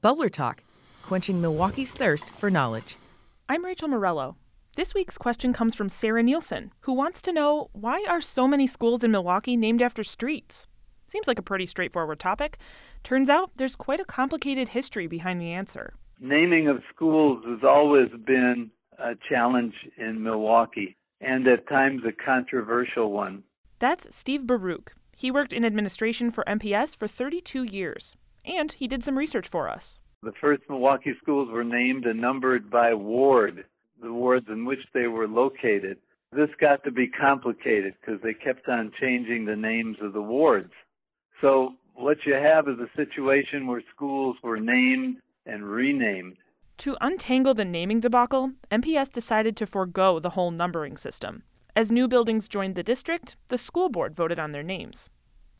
Bubbler Talk, quenching Milwaukee's thirst for knowledge. I'm Rachel Morello. This week's question comes from Sarah Neilsen, who wants to know why are so many schools in Milwaukee named after streets? Seems like a pretty straightforward topic. Turns out there's quite a complicated history behind the answer. Naming of schools has always been a challenge in Milwaukee, and at times a controversial one. That's Steve Baruch. He worked in administration for MPS for 32 years, and he did some research for us. The first Milwaukee schools were named and numbered by ward, the wards in which they were located. This got to be complicated because they kept on changing the names of the wards. So what you have is a situation where schools were named and renamed. To untangle the naming debacle, MPS decided to forego the whole numbering system. As new buildings joined the district, the school board voted on their names.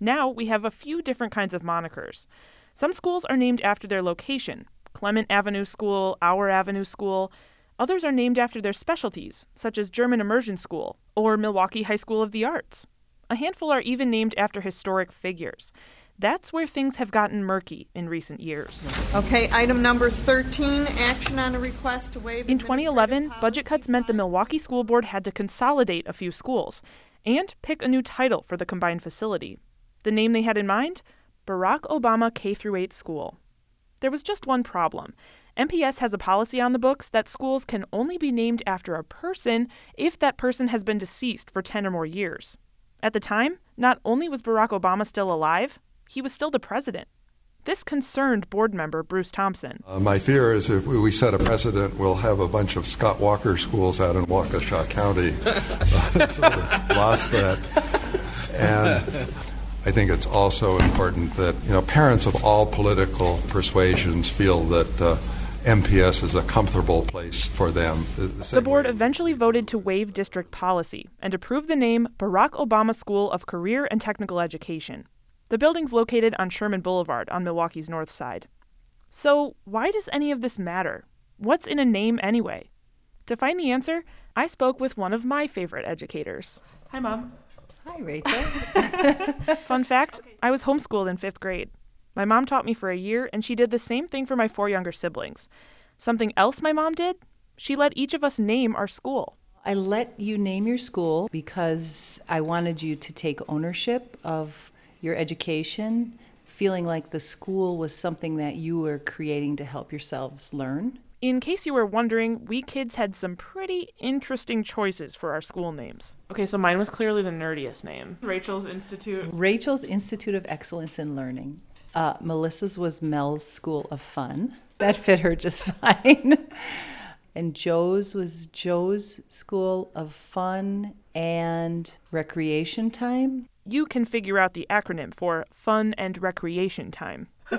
Now we have a few different kinds of monikers. Some schools are named after their location Clement Avenue School, Auer Avenue School. Others are named after their specialties, such as German Immersion School or Milwaukee High School of the Arts. A handful are even named after historic figures. That's where things have gotten murky in recent years. Okay, item number 13, action on a request to waive. In 2011, budget cuts meant the Milwaukee School Board had to consolidate a few schools and pick a new title for the combined facility. The name they had in mind? Barack Obama K 8 School. There was just one problem. MPS has a policy on the books that schools can only be named after a person if that person has been deceased for 10 or more years. At the time, not only was Barack Obama still alive, he was still the president. This concerned board member Bruce Thompson. Uh, my fear is if we set a precedent, we'll have a bunch of Scott Walker schools out in Waukesha County. sort of lost that. And I think it's also important that you know parents of all political persuasions feel that uh, MPS is a comfortable place for them. The, the board way. eventually voted to waive district policy and approve the name Barack Obama School of Career and Technical Education. The building's located on Sherman Boulevard on Milwaukee's north side. So, why does any of this matter? What's in a name anyway? To find the answer, I spoke with one of my favorite educators. Hi, Mom. Hi, Rachel. Fun fact I was homeschooled in fifth grade. My mom taught me for a year, and she did the same thing for my four younger siblings. Something else my mom did? She let each of us name our school. I let you name your school because I wanted you to take ownership of your education, feeling like the school was something that you were creating to help yourselves learn. In case you were wondering, we kids had some pretty interesting choices for our school names. Okay, so mine was clearly the nerdiest name Rachel's Institute. Rachel's Institute of Excellence in Learning. Uh, Melissa's was Mel's School of Fun. That fit her just fine. and Joe's was Joe's School of Fun and Recreation Time. You can figure out the acronym for Fun and Recreation Time.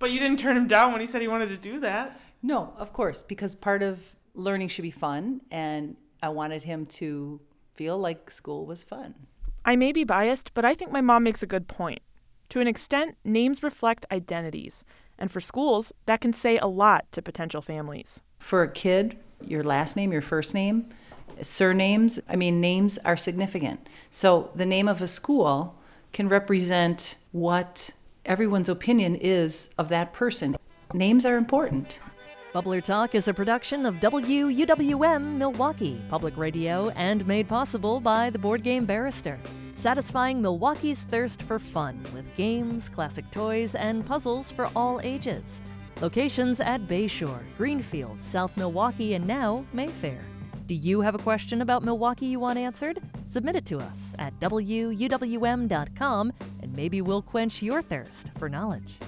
but you didn't turn him down when he said he wanted to do that. No, of course, because part of learning should be fun, and I wanted him to feel like school was fun. I may be biased, but I think my mom makes a good point. To an extent, names reflect identities, and for schools, that can say a lot to potential families. For a kid, your last name, your first name, surnames, I mean, names are significant. So the name of a school can represent what everyone's opinion is of that person. Names are important. Bubbler Talk is a production of WUWM Milwaukee Public Radio and made possible by the Board Game Barrister, satisfying Milwaukee's thirst for fun with games, classic toys, and puzzles for all ages. Locations at Bayshore, Greenfield, South Milwaukee, and now Mayfair. Do you have a question about Milwaukee you want answered? Submit it to us at WUWM.com and maybe we'll quench your thirst for knowledge.